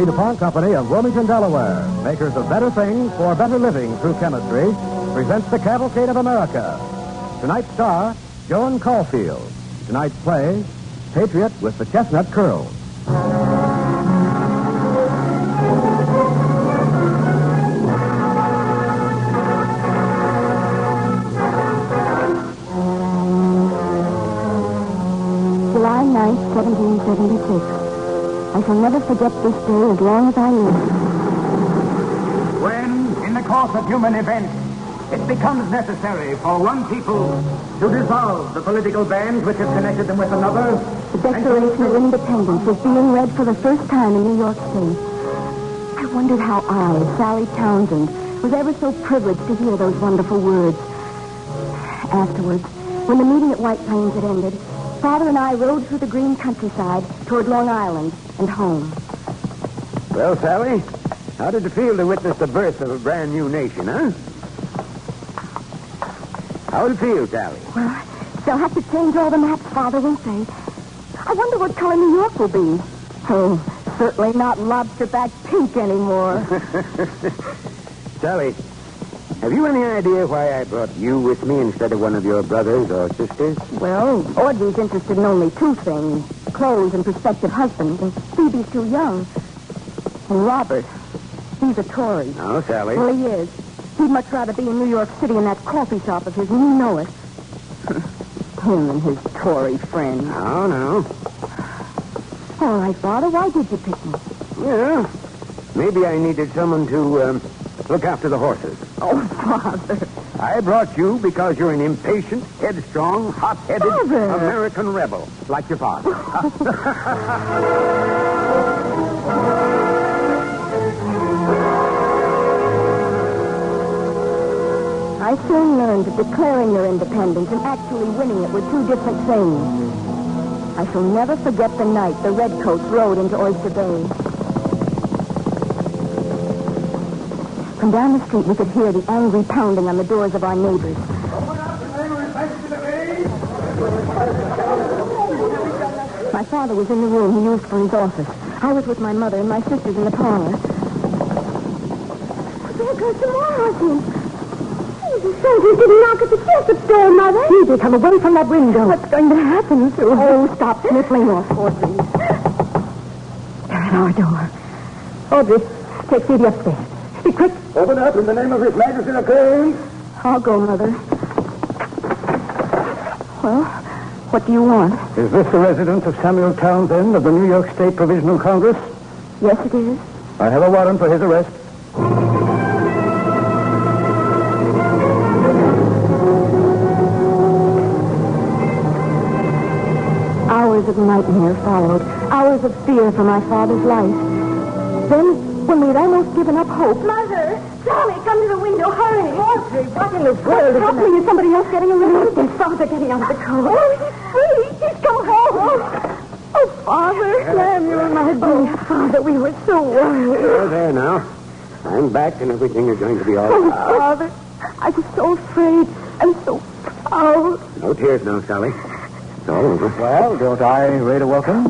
The DuPont Company of Wilmington, Delaware, makers of better things for better living through chemistry, presents the Cavalcade of America. Tonight's star, Joan Caulfield. Tonight's play, Patriot with the Chestnut Curls. 1776. I shall never forget this day as long as I live. When, in the course of human events, it becomes necessary for one people to dissolve the political bands which have connected them with another, The Declaration of Independence was being read for the first time in New York State. I wondered how I, Sally Townsend, was ever so privileged to hear those wonderful words. Afterwards, when the meeting at White Plains had ended, Father and I rode through the green countryside toward Long Island and home. Well, Sally, how did it feel to witness the birth of a brand new nation, huh? How did it feel, Sally? Well, they'll have to change all the maps, Father, won't they? I wonder what color New York will be. Oh, certainly not lobster-back pink anymore. Sally, have you any idea why I brought you with me instead of one of your brothers or sisters? Well, Audrey's interested in only two things. Clothes and prospective husbands, And Phoebe's too young. And Robert, he's a Tory. Oh, Sally. Well, he is. He'd much rather be in New York City in that coffee shop of his, and you know it. Him and his Tory friend. Oh, no. All right, Father, why did you pick me? Yeah. Maybe I needed someone to um, look after the horses. Oh, Father. I brought you because you're an impatient, headstrong, hot-headed Father. American rebel, like your father. I soon learned that declaring your independence and actually winning it were two different things. I shall never forget the night the redcoats rode into Oyster Bay. From down the street, we could hear the angry pounding on the doors of our neighbors. My father was in the room he used for his office. I was with my mother and my sisters in the parlor. There goes the horses. The soldiers didn't knock at the Jessup door, Mother. Phoebe, come away from that window. What's going to happen to Oh, stop sniffling off, horses. They're at our door. Audrey, take Phoebe upstairs. Be quick. Open up in the name of His Majesty the King. I'll go, Mother. Well, what do you want? Is this the residence of Samuel Townsend of the New York State Provisional Congress? Yes, it is. I have a warrant for his arrest. Hours of nightmare followed. Hours of fear for my father's life. Then, when we'd almost given up hope... Mother! Sally, come to the window. Hurry! Audrey, what in the world is happening? Is somebody else getting arrested? Is father getting out of the car? Oh, he's free. He's come home. Oh, Father. Samuel, and my oh. dear. Father, we were so worried. There, there now. I'm back and everything is going to be all oh, right. Oh. Father, I was so afraid and so proud. No tears now, Sally. It's all over. Well, don't I rate a welcome?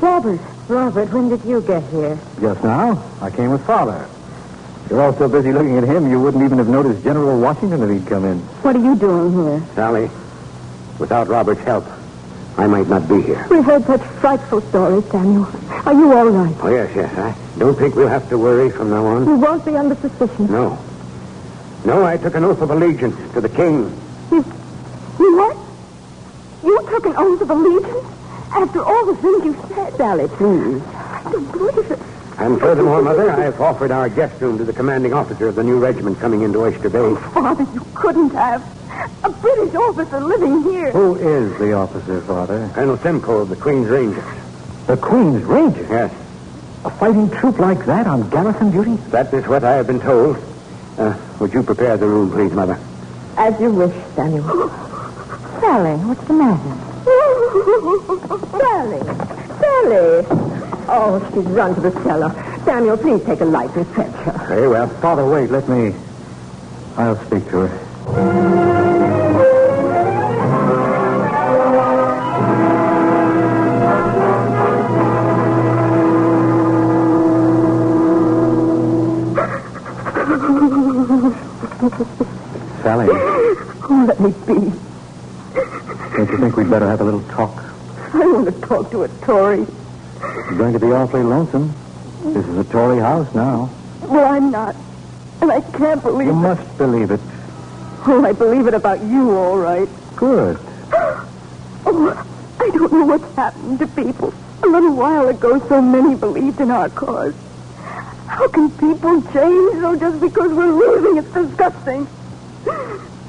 Robert, Robert, when did you get here? Just now. I came with Father. You're all so busy looking at him, you wouldn't even have noticed General Washington if he'd come in. What are you doing here? Sally, without Robert's help, I might not be here. We've heard such frightful stories, Samuel. Are you all right? Oh, yes, yes. I don't think we'll have to worry from now on. You won't be under suspicion. No. No, I took an oath of allegiance to the king. You, you what? You took an oath of allegiance after all the things you said. Sally, please. I don't believe it. And furthermore, Mother, I have offered our guest room to the commanding officer of the new regiment coming into Oyster Bay. Father, you couldn't have. A British officer living here. Who is the officer, Father? Colonel Simcoe of the Queen's Rangers. The Queen's Rangers? Yes. A fighting troop like that on garrison duty? That is what I have been told. Uh, would you prepare the room, please, Mother? As you wish, Samuel. Sally, what's the matter? Sally. Sally. Oh, she's run to the cellar. Samuel, please take a light and fetch her. Very well. Father, wait. Let me. I'll speak to her. Sally, Oh, let me be. don't you think we'd better have a little talk? I want to talk to a Tory. You're going to be awfully lonesome. This is a Tory house now. Well, I'm not. And I can't believe You it. must believe it. Oh, I believe it about you, all right. Good. Oh, I don't know what's happened to people. A little while ago, so many believed in our cause. How can people change, though, just because we're losing? It's disgusting.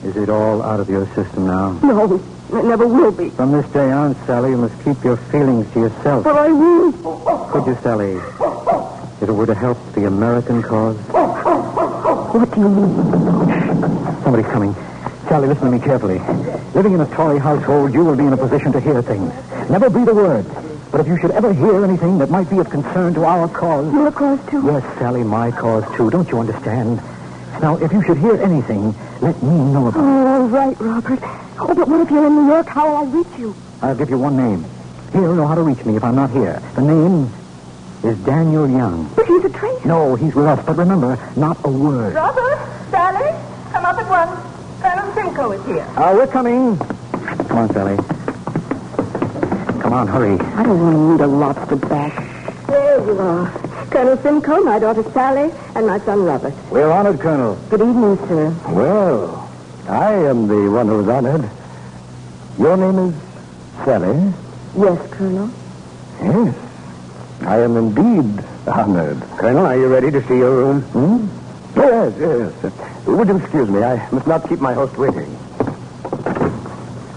Is it all out of your system now? No, it never will be. From this day on, Sally, you must keep your feelings to yourself. But I won't. Could you, Sally? If it were to help the American cause? What do you mean? Somebody's coming. Sally, listen to me carefully. Living in a Tory household, you will be in a position to hear things. Never breathe a word. But if you should ever hear anything that might be of concern to our cause... Your cause, too? Yes, Sally, my cause, too. Don't you understand? Now, if you should hear anything, let me know about it. Oh, all right, Robert. Oh, but what if you're in New York? How will I reach you? I'll give you one name. He'll know how to reach me if I'm not here. The name is Daniel Young. But he's a traitor. No, he's with us, but remember, not a word. Robert, Sally, come up at once. Colonel Simcoe is here. Uh, we're coming. Come on, Sally. Come on, hurry. I don't want to meet a lobster back. There you are. Colonel Simcoe, my daughter Sally, and my son Robert. We're honored, Colonel. Good evening, sir. Well, I am the one who's honored. Your name is Sally? Yes, Colonel. Yes. I am indeed honored. Colonel, are you ready to see your room? Hmm? Yes, yes. Would you excuse me? I must not keep my host waiting.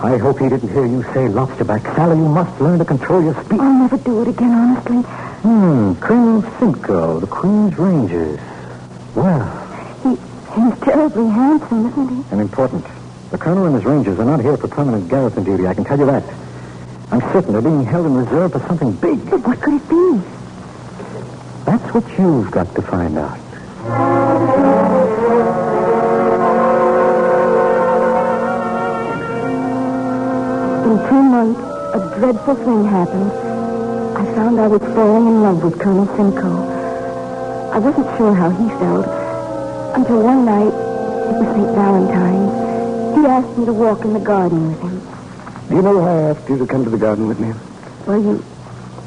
I hope he didn't hear you say lobsterback. Sally, you must learn to control your speech. I'll never do it again, honestly. Hmm, Colonel Simcoe, the Queen's Rangers. Well, He, he's terribly handsome, isn't he? and important. The Colonel and his Rangers are not here for permanent garrison duty, I can tell you that. I'm certain they're being held in reserve for something big. But what could it be? That's what you've got to find out. In two months, a dreadful thing happened. I found I was falling in love with Colonel Simcoe. I wasn't sure how he felt until one night, it was St. Valentine's, he asked me to walk in the garden with him. Do you know why I asked you to come to the garden with me? Well, you,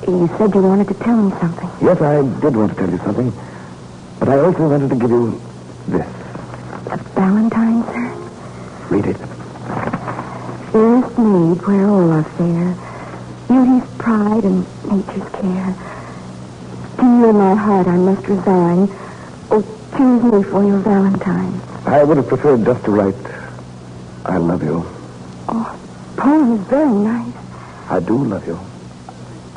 you said you wanted to tell me something. Yes, I did want to tell you something. But I also wanted to give you this. A Valentine, sir? Read it. Fairest maid where all are fair, beauty's pride and nature's care. To you in my heart I must resign. Choose me for your Valentine. I would have preferred just to write, I love you. Oh, poem is very nice. I do love you.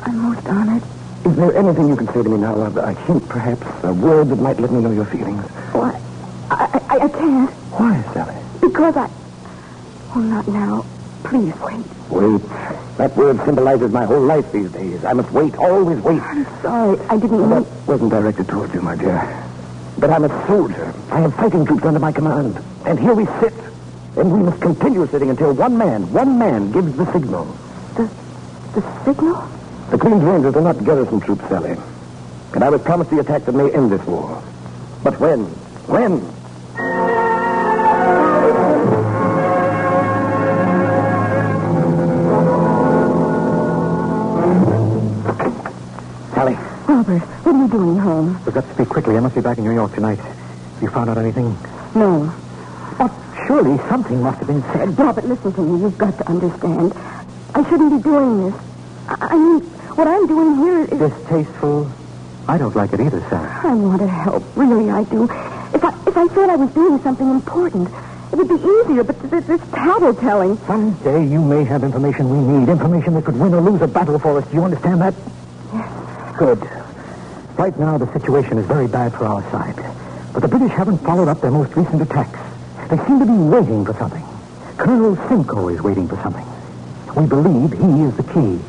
I'm most honored. Is there anything you can say to me now? A, a hint, perhaps? A word that might let me know your feelings? Oh, I, I, I, I can't Why, Sally? because I... Oh, not now. Please wait. Wait. That word symbolizes my whole life these days. I must wait, always wait. I'm sorry. I didn't Well, mean... that wasn't directed towards you, my dear. But I'm a soldier. I have fighting troops under my command. And here we sit. And we must continue sitting until one man, one man gives the signal. The, the signal? The Queen's Rangers are not garrison troops, Sally. And I was promised the attack that may end this war. But when? When? What are you doing home? we've got to speak quickly. I must be back in New York tonight. You found out anything? No. What? Surely something must have been said. Robert, listen to me. You've got to understand. I shouldn't be doing this. I, I mean, what I'm doing here is... Distasteful? I don't like it either, Sarah. I want to help. Really, I do. If I, if I said I was doing something important, it would be easier, but th- this tattletelling... Someday you may have information we need, information that could win or lose a battle for us. Do you understand that? Yes. Good. Right now, the situation is very bad for our side. But the British haven't followed up their most recent attacks. They seem to be waiting for something. Colonel Simcoe is waiting for something. We believe he is the key.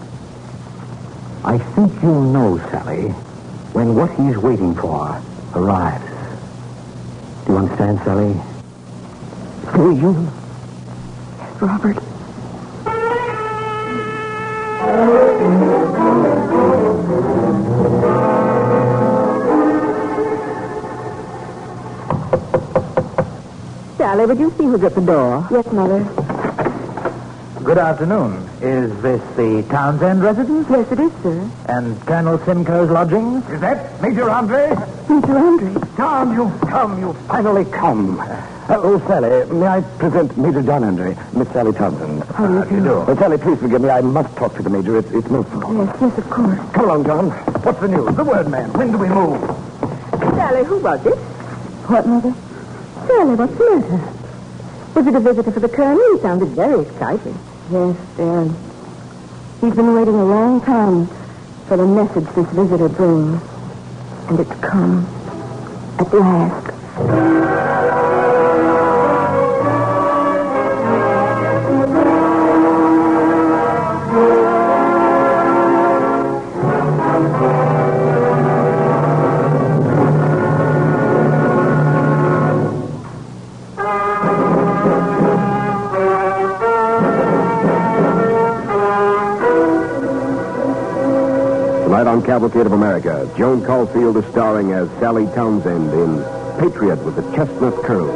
I think you'll know, Sally, when what he's waiting for arrives. Do you understand, Sally? Do you? Robert. Sally, would you see who's at the door? Yes, Mother. Good afternoon. Is this the Townsend residence? Yes, it is, sir. And Colonel Simcoe's lodgings? Is that Major Andre? Major Andre. Tom, you've come. You've finally come. Uh, oh, Sally, may I present Major John Andre, Miss Sally Townsend? How do you do? Uh, Sally, please forgive me. I must talk to the Major. It's, it's most important. Yes, yes, of course. Come along, John. What's the news? The word, man. When do we move? Sally, who was it? What, Mother? Sally, what's the matter? Was it a visitor for the colonel? He sounded very excited. Yes, dear. He's been waiting a long time for the message this visitor brings. And it's come. At last. Tonight on Cavalcade of America, Joan Caulfield is starring as Sally Townsend in Patriot with the Chestnut Curls.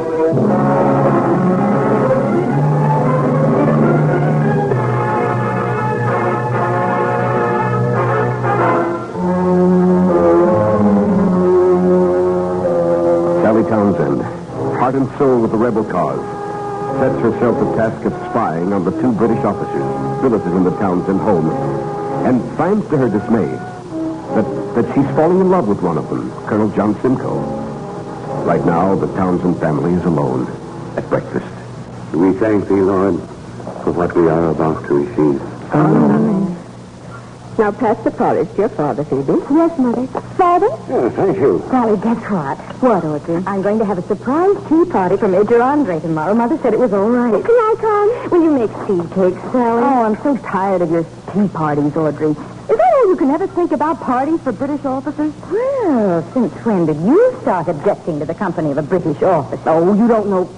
Sally Townsend, heart and soul with the rebel cause, sets herself the task of spying on the two British officers billeted in the Townsend home, and finds to her dismay that, that she's falling in love with one of them, Colonel John Simcoe. Right now, the Townsend family is alone at breakfast. We thank thee, Lord, for what we are about to receive. Amen. Now pass the porridge to your father, Phoebe. Yes, Mother. Father? Yeah, thank you. Sally, guess what? What, Audrey? I'm going to have a surprise tea party for Major Andre tomorrow. Mother said it was all right. Can I come? Will you make seed cakes, Sally? Oh, I'm so tired of your tea parties, Audrey. Is that all you can ever think about parties for British officers? Well, since when did you start objecting to the company of a British officer? Oh, you don't know.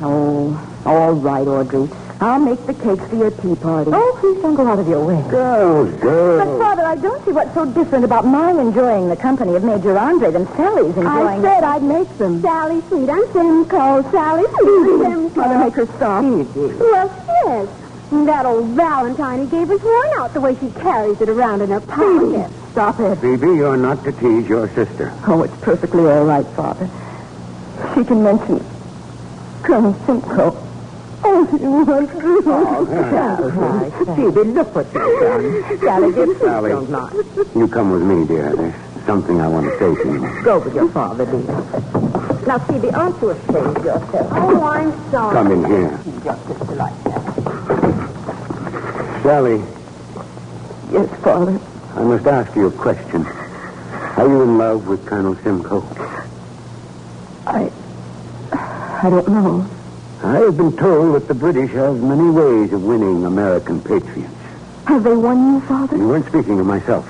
Oh, all right, Audrey. I'll make the cakes for your tea party. Oh, please don't go out of your way. Girls, But. Father, I don't see what's so different about my enjoying the company of Major Andre than Sally's enjoying I said I'd make them. Sally, sweet, I'm Simcoe. Sally, sweet, Simcoe. Mother, make her stop. Well, yes. That old Valentine he gave us worn out the way she carries it around in her pocket. Hmm. Stop it. Phoebe, you're not to tease your sister. Oh, it's perfectly all right, Father. She can mention Colonel Simcoe. Oh, you want oh, to. Phoebe, look what you've done. Sally, give Sally. don't not. You come with me, dear. There's something I want to say to you. Go with your father, dear. Now, Phoebe, aren't you ashamed of yourself? Oh, I'm sorry. Come in here. Just like that. Sally, Yes, Father. I must ask you a question. Are you in love with Colonel Simcoe? I. I don't know. I have been told that the British have many ways of winning American patriots. Have they won you, Father? You weren't speaking of myself.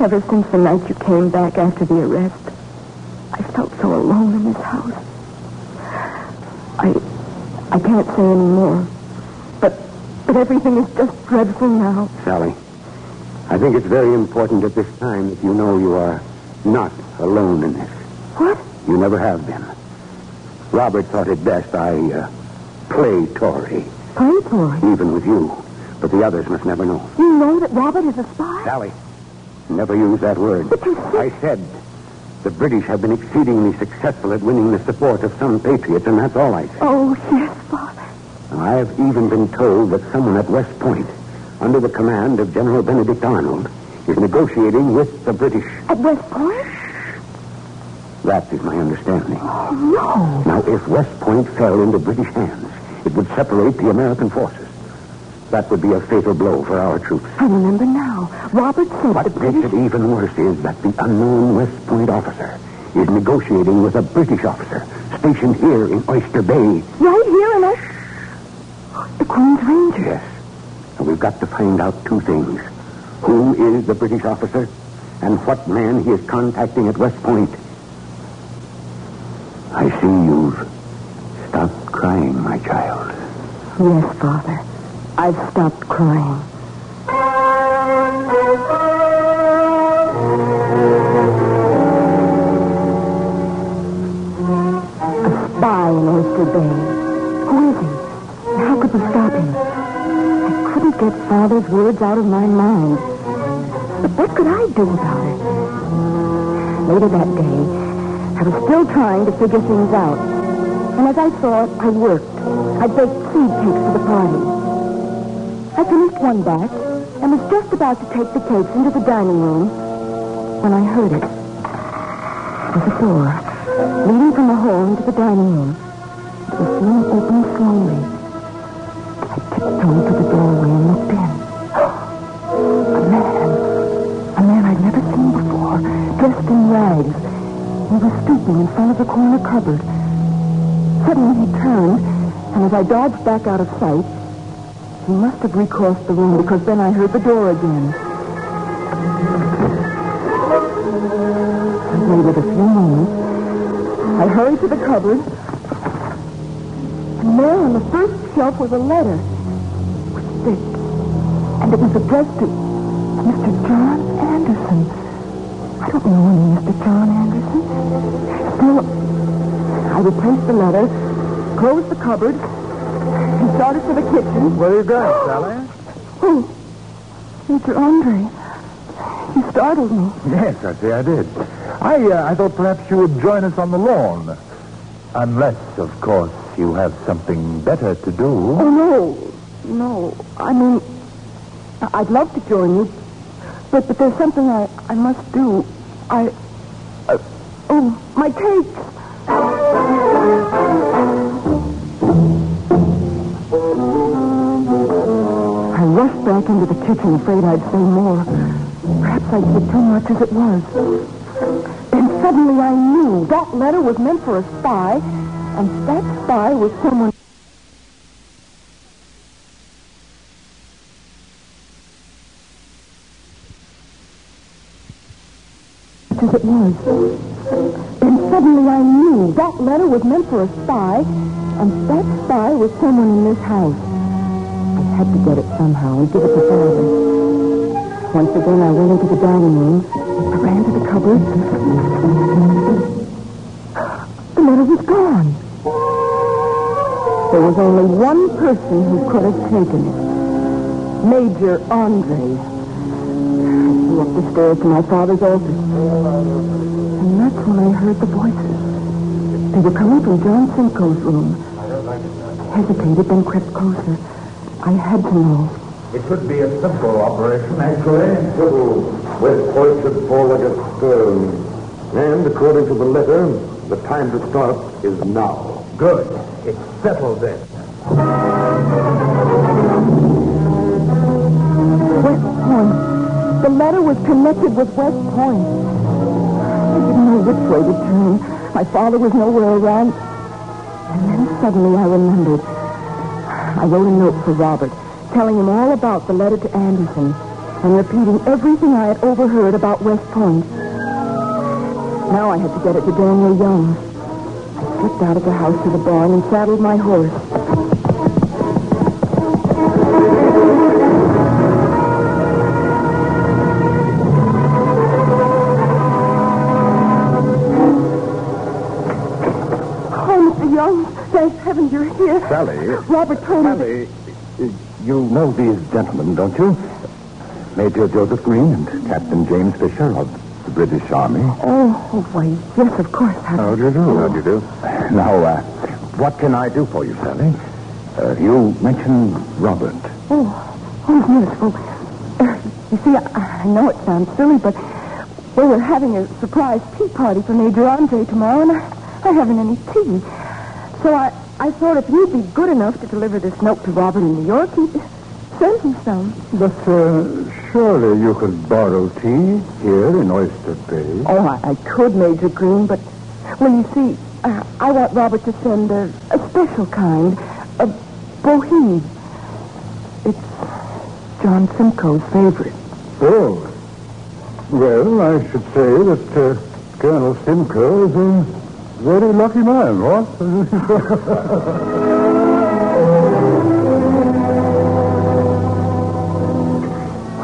Ever since the night you came back after the arrest, I felt so alone in this house. I. I can't say any more. But. Everything is just dreadful now. Sally, I think it's very important at this time that you know you are not alone in this. What? You never have been. Robert thought it best I uh, play Tory, Play Tory. even with you. But the others must never know. You know that Robert is a spy? Sally, never use that word. But you said- I said the British have been exceedingly successful at winning the support of some patriots, and that's all I said. Oh, yes, Father. I've even been told that someone at West Point, under the command of General Benedict Arnold, is negotiating with the British. At West Point? That is my understanding. Oh, no. Now, if West Point fell into British hands, it would separate the American forces. That would be a fatal blow for our troops. I remember now. Robert said the What makes British... it even worse is that the unknown West Point officer is negotiating with a British officer stationed here in Oyster Bay. Right here in us... The Queen's Ranger. Yes. And we've got to find out two things. Who is the British officer and what man he is contacting at West Point. I see you've stopped crying, my child. Yes, Father. I've stopped crying. A spy in Oyster Bay. How stop him? I couldn't get Father's words out of my mind. But what could I do about it? Later that day, I was still trying to figure things out. And as I thought, I worked. I baked seed cakes for the party. I finished one batch and was just about to take the cakes into the dining room when I heard it. It was a door leading from the hall into the dining room. It was seen opening slowly. Tiptoed to the doorway and looked in. A man. A man I'd never seen before, dressed in rags. He was stooping in front of the corner cupboard. Suddenly he turned, and as I dodged back out of sight, he must have recrossed the room because then I heard the door again. I waited a few moments. I hurried to the cupboard. And there on the first shelf was a letter. It was addressed to Mr. John Anderson. I don't know any Mr. John Anderson. Still, I replaced the letter, closed the cupboard, and started for the kitchen. Where are you going, Sally? Oh, Mr. Andre. You startled me. Yes, I see I did. I, uh, I thought perhaps you would join us on the lawn. Unless, of course, you have something better to do. Oh, no. No. I mean, I'd love to join you, but, but there's something I, I must do. I... Uh, oh, my cakes. I rushed back into the kitchen, afraid I'd say more. Perhaps I'd said too much as it was. Then suddenly I knew that letter was meant for a spy, and that spy was someone... as it was. Then suddenly I knew that letter was meant for a spy, and that spy was someone in this house. I had to get it somehow and give it to Father. Once again, I went into the dining room. I ran to the cupboard. The letter was gone. There was only one person who could have taken it. Major Andre. The stairs to my father's office. And that's when I heard the voices. They were coming from John Simcoe's room. I hesitated, then crept closer. I had to know. It could be a simple operation, actually. Simple. West Point should fall like a stone. And according to the letter, the time to start is now. Good. It's settled then. Letter was connected with West Point. I didn't know which way to turn. My father was nowhere around. And then suddenly I remembered. I wrote a note for Robert, telling him all about the letter to Anderson and repeating everything I had overheard about West Point. Now I had to get it to Daniel Young. I slipped out of the house to the barn and saddled my horse. Sally. Robert told me. Sally, you know these gentlemen, don't you? Major Joseph Green and Captain James Fisher of the British Army. Oh, oh, why, yes, of course. How... How do you do? How do you do? Now, uh, what can I do for you, Sally? Uh, you mentioned Robert. Oh, oh. Well, uh, you see, I, I know it sounds silly, but well, we're having a surprise tea party for Major Andre tomorrow, and I, I haven't any tea. So I, I thought if you'd be good enough to deliver this note to Robert in New York, he'd send him some. But uh, surely you could borrow tea here in Oyster Bay. Oh, I, I could, Major Green, but, well, you see, uh, I want Robert to send a, a special kind, a Bohea. It's John Simcoe's favorite. Oh. Well, I should say that uh, Colonel Simcoe is a very lucky man, what?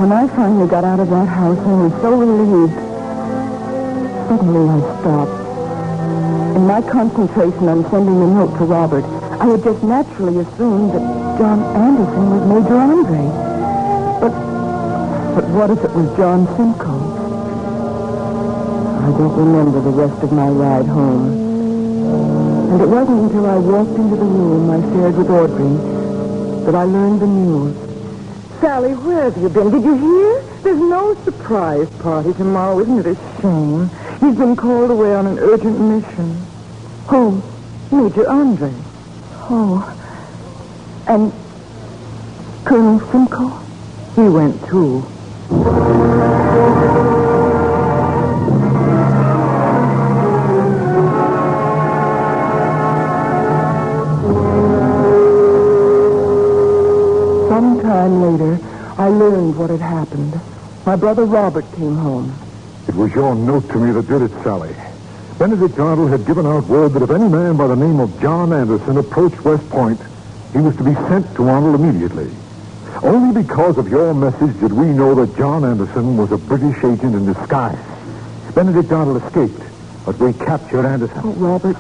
When I finally got out of that house, I was so relieved. Suddenly I stopped. In my concentration on sending the note to Robert, I had just naturally assumed that John Anderson was Major Andre. But, but what if it was John Simcoe? I don't remember the rest of my ride home. And it wasn't until I walked into the room I shared with Audrey that I learned the news. Sally, where have you been? Did you hear? There's no surprise party tomorrow. Isn't it a shame? He's been called away on an urgent mission. Who? Major Andre. Oh. And Colonel Simcoe? He went too. I learned what had happened. My brother Robert came home. It was your note to me that did it, Sally. Benedict Arnold had given out word that if any man by the name of John Anderson approached West Point, he was to be sent to Arnold immediately. Only because of your message did we know that John Anderson was a British agent in disguise. Benedict Arnold escaped, but we captured Anderson. Oh, Robert,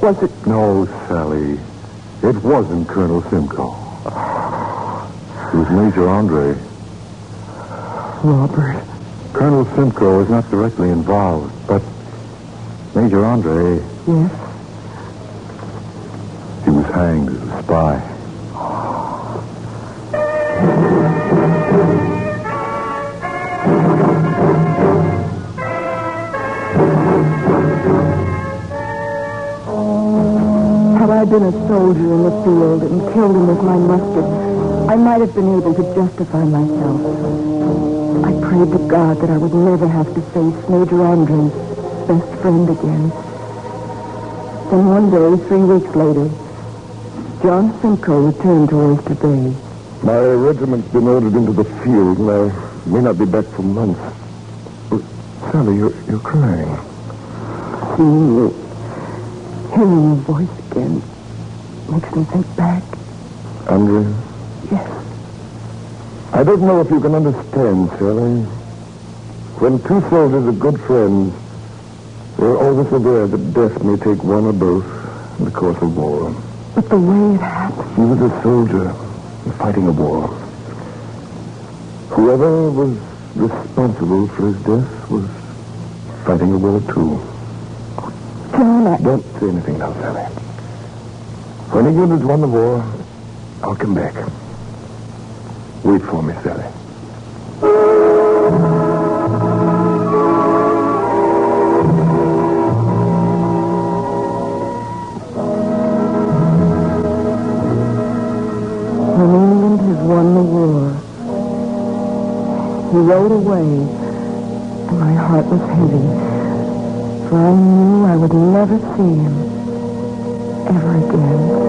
was it... No, Sally. It wasn't Colonel Simcoe. It was Major Andre. Robert. Colonel Simcoe is not directly involved, but Major Andre, Yes? he was hanged as a spy. Had I been a soldier in the field and killed him with my musket, I might have been able to justify myself. I prayed to God that I would never have to face Major Andre's best friend again. Then one day, three weeks later, John Simcoe returned to Oyster Bay. My regiment's been ordered into the field, and I may not be back for months. But, Sally, you're, you're crying. Seeing you, hearing your voice again, makes me think back. Andre? Yes. I don't know if you can understand, Sally. When two soldiers are good friends, they're always aware that death may take one or both in the course of war. But the way it happened, He was a soldier fighting a war. Whoever was responsible for his death was fighting a war too. John, I... Don't say anything now, Sally. When England has won the war, I'll come back. Wait for me, Sally. When England has won the war, he rode away, and my heart was heavy, for I knew I would never see him ever again.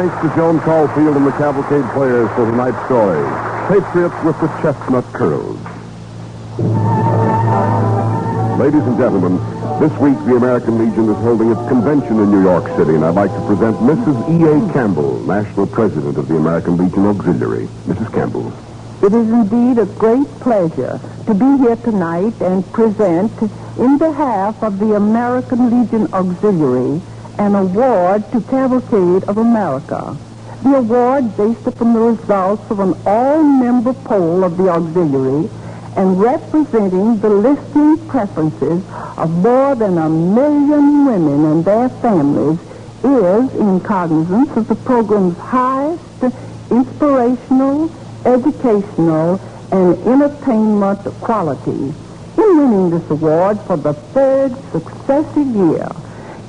Thanks to Joan Caulfield and the Cavalcade Players for tonight's story. Patriots with the Chestnut Curls. Ladies and gentlemen, this week the American Legion is holding its convention in New York City, and I'd like to present Mrs. E.A. Campbell, National President of the American Legion Auxiliary. Mrs. Campbell. It is indeed a great pleasure to be here tonight and present, in behalf of the American Legion Auxiliary, an award to Cavalcade of America. The award based upon the results of an all-member poll of the auxiliary and representing the listening preferences of more than a million women and their families is in cognizance of the program's highest inspirational, educational, and entertainment quality. In winning this award for the third successive year,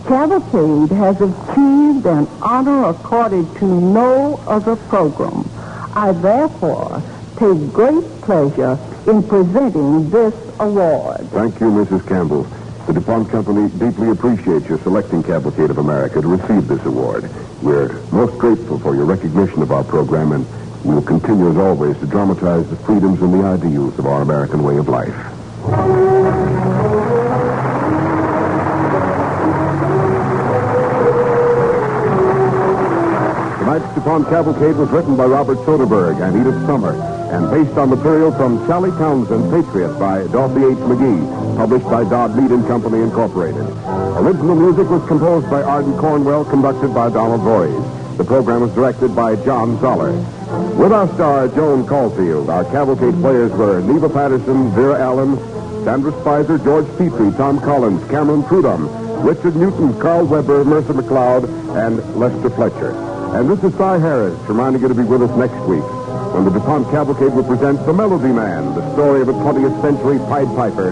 Cavalcade has achieved an honor accorded to no other program. I therefore take great pleasure in presenting this award. Thank you, Mrs. Campbell. The DuPont Company deeply appreciates your selecting Cavalcade of America to receive this award. We're most grateful for your recognition of our program, and we will continue, as always, to dramatize the freedoms and the ideals of our American way of life. Tonight's DuPont Cavalcade was written by Robert Soderberg and Edith Sommer and based on material from Sally Townsend, Patriot by Dorothy H. McGee, published by Dodd Mead and Company Incorporated. Original music was composed by Ardon Cornwell, conducted by Donald Voorhees. The program was directed by John Zoller. With our star, Joan Caulfield, our cavalcade players were Neva Patterson, Vera Allen, Sandra Spicer, George Petrie, Tom Collins, Cameron Prudhomme, Richard Newton, Carl Weber, Mercer McLeod, and Lester Fletcher. And this is Cy Harris, reminding you to be with us next week when the DuPont Cavalcade will present The Melody Man, the story of a 20th century Pied Piper,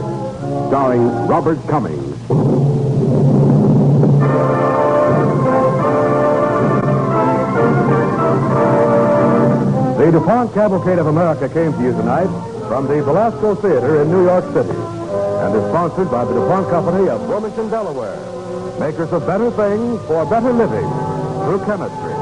starring Robert Cummings. The DuPont Cavalcade of America came to you tonight from the Belasco Theater in New York City and is sponsored by the DuPont Company of Wilmington, Delaware, makers of better things for better living through chemistry.